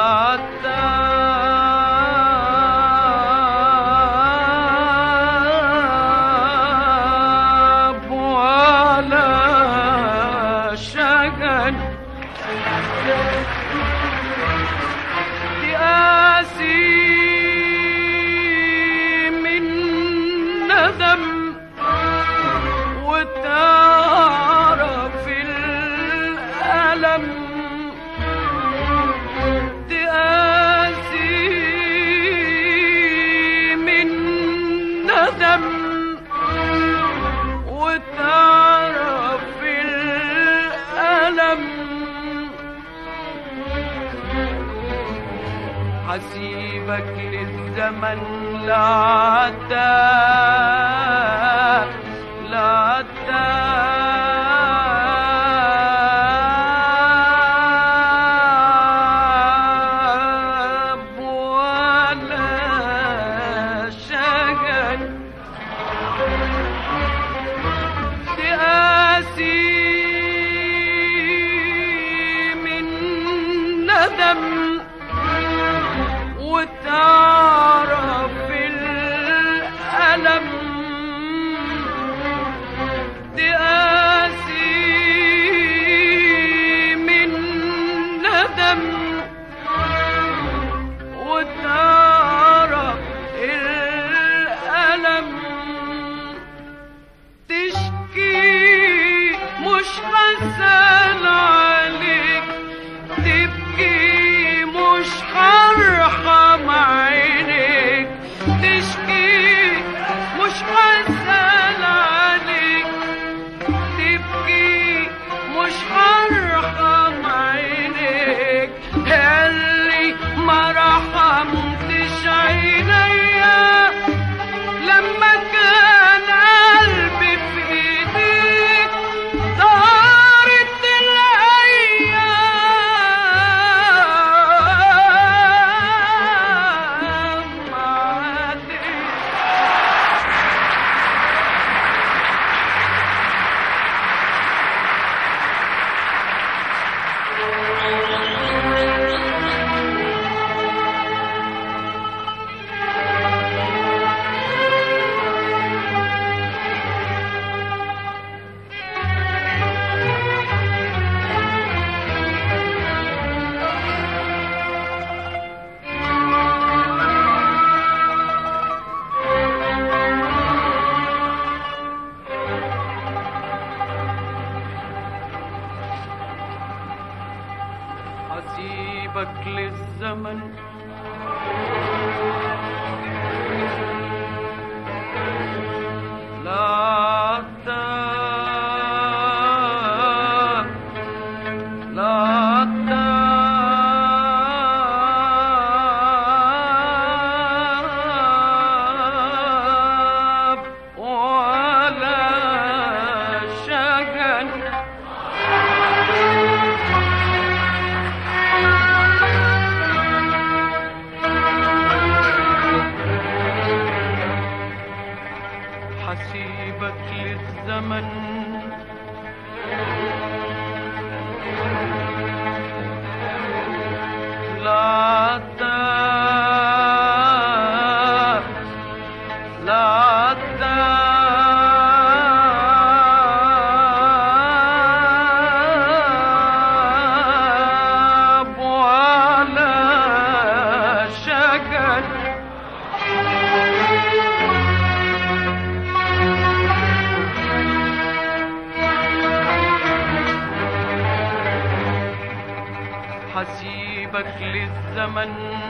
لا للزمن لا للزمن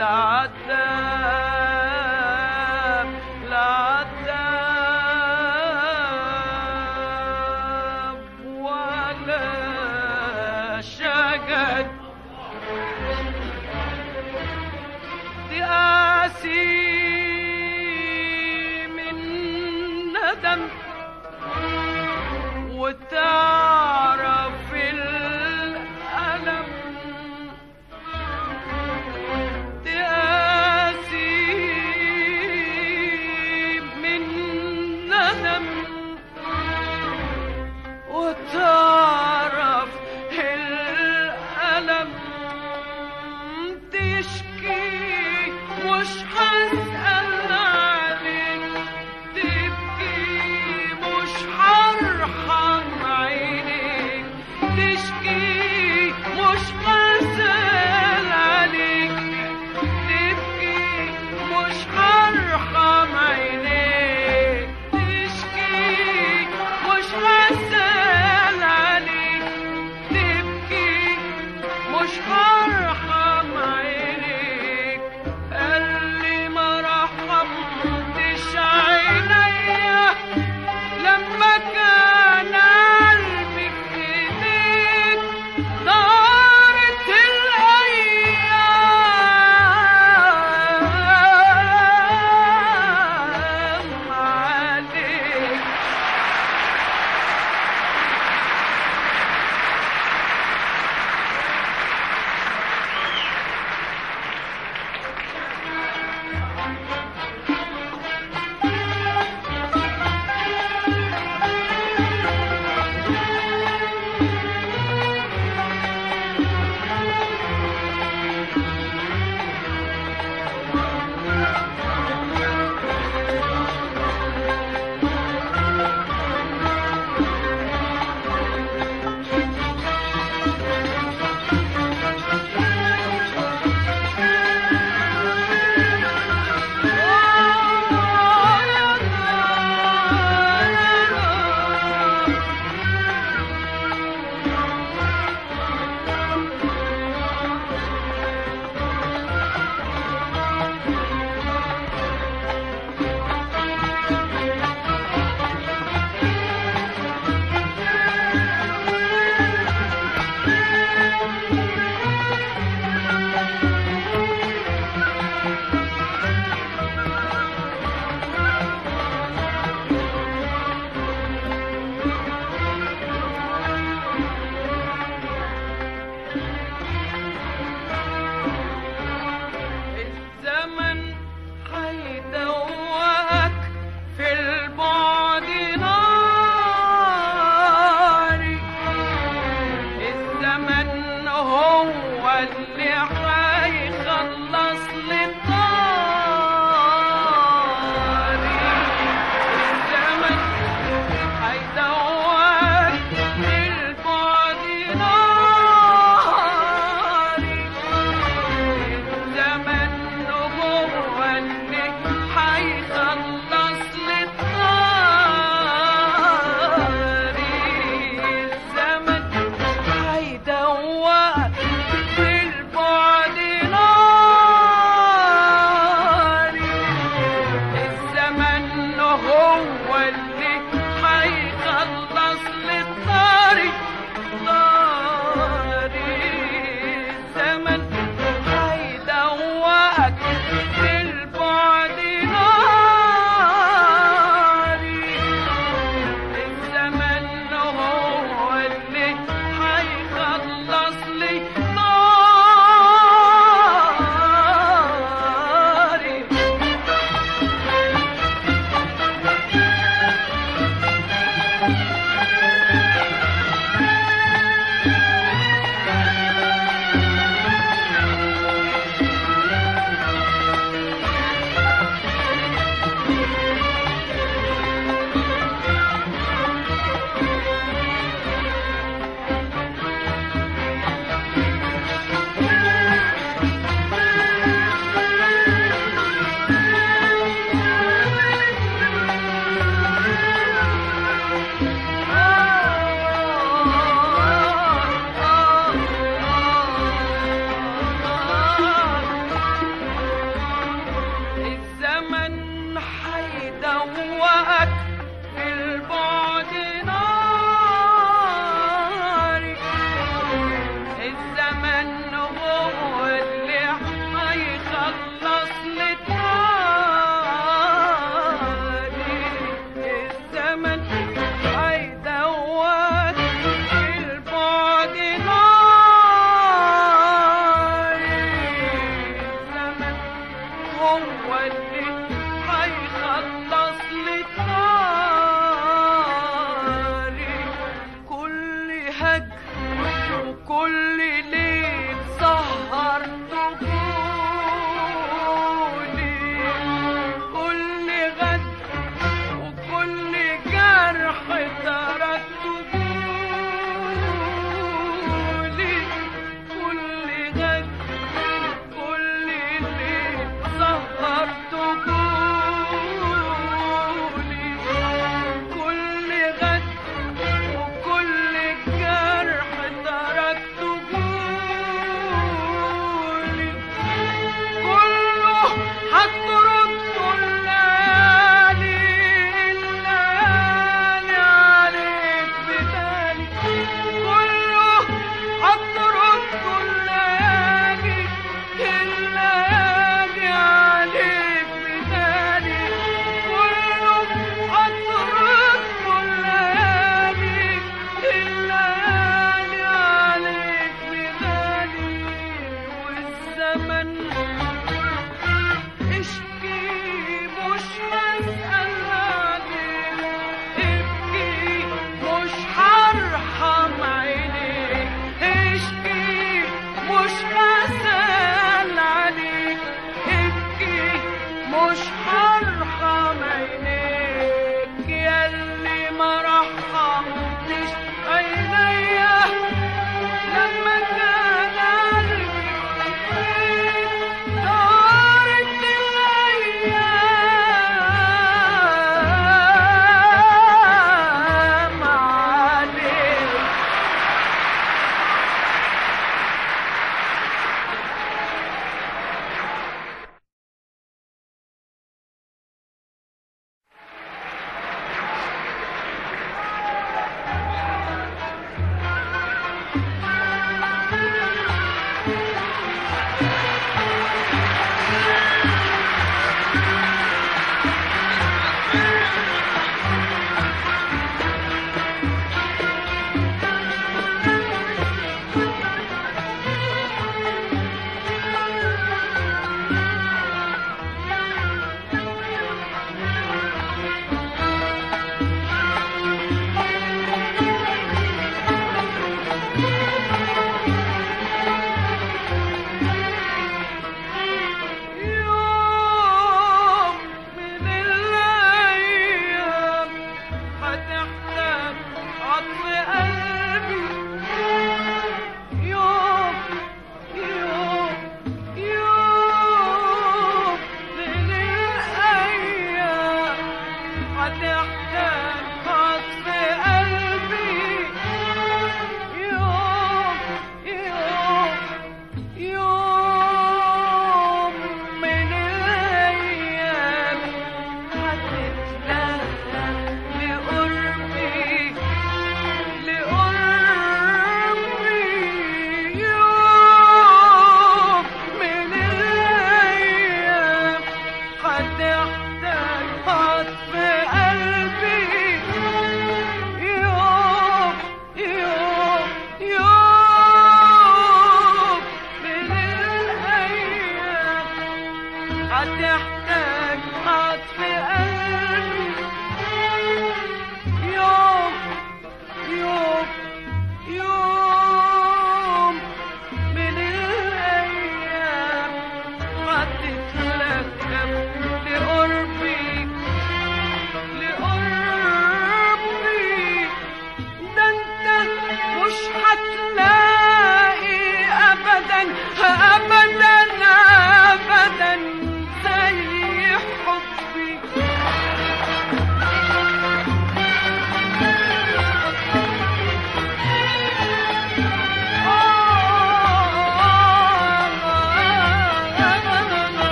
لعتاب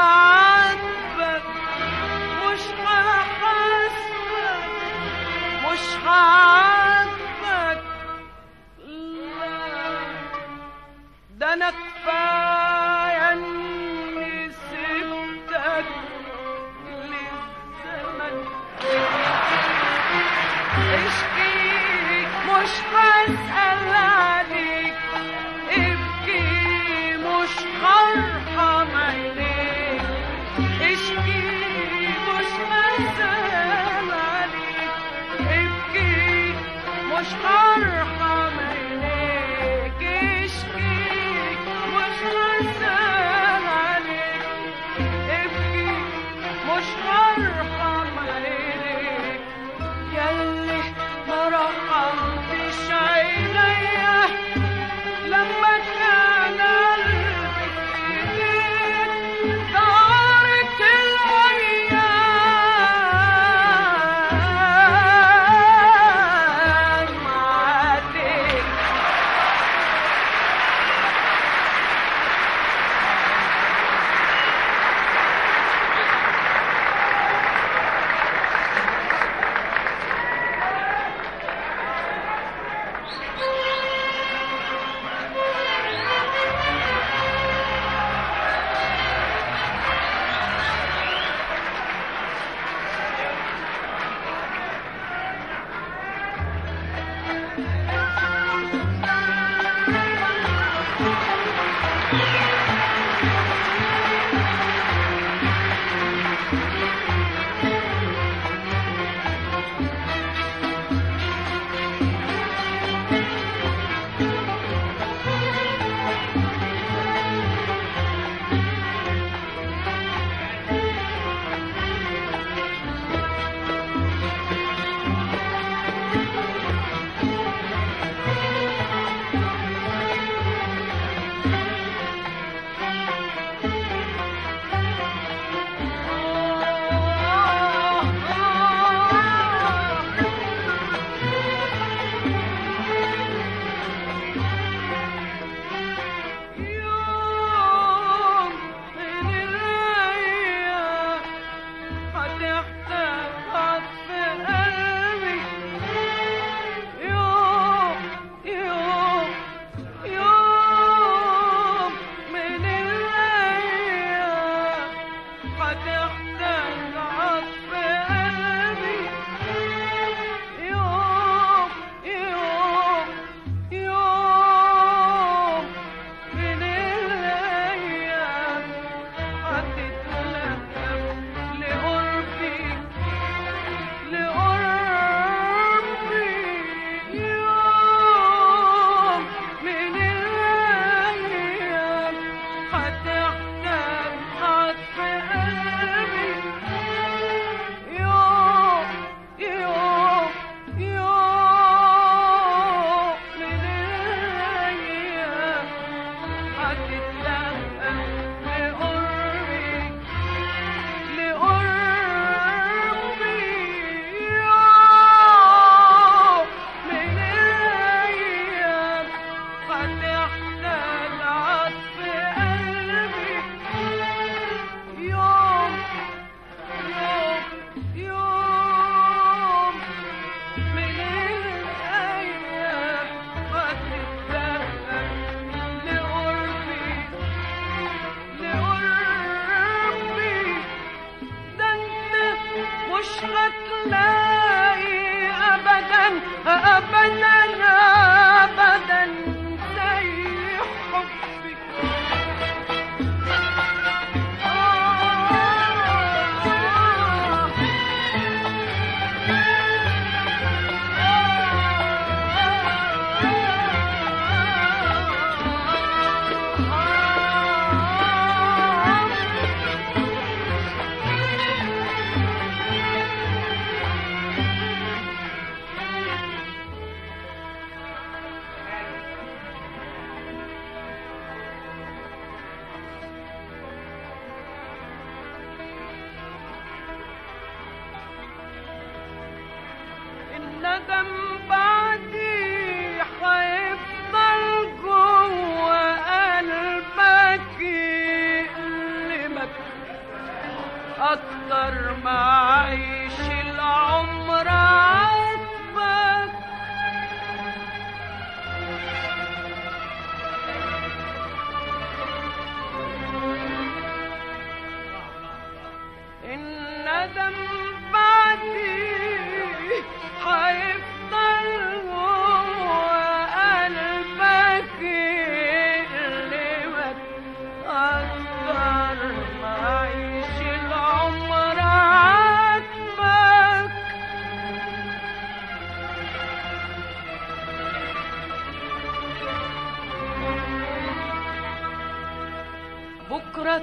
Ah!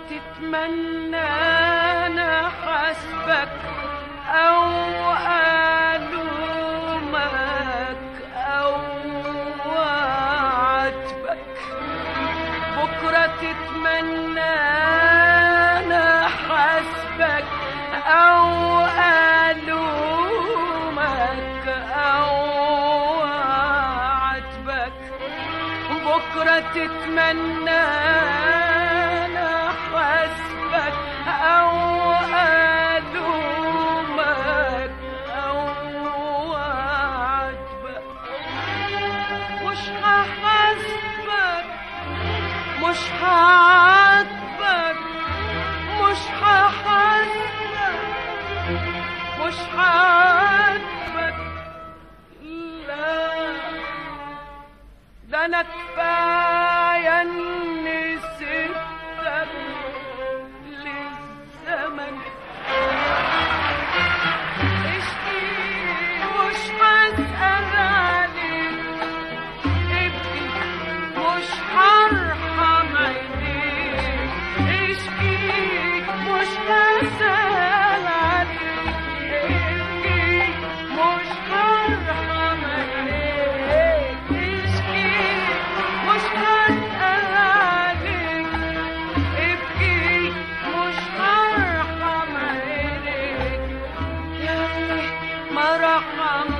تتمنى أنا حسبك أو ألومك أو أعاتبك بكرة تتمنى أنا حسبك أو ألومك أو أعاتبك بكرة تتمنى مش هعاتبك مش هحاسبك مش هعاتبك لا ده أنا كفاية ورحمة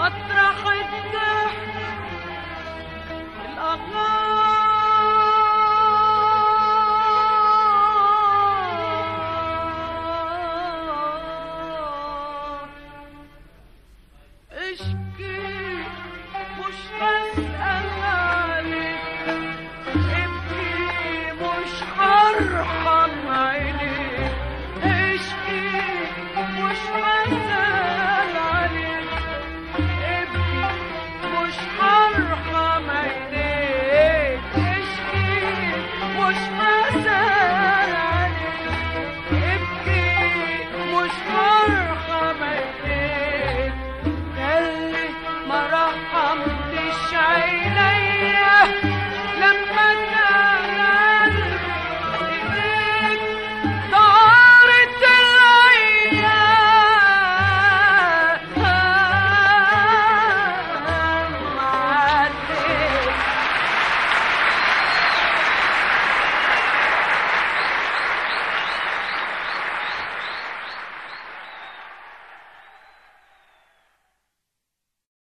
مطرح الأغار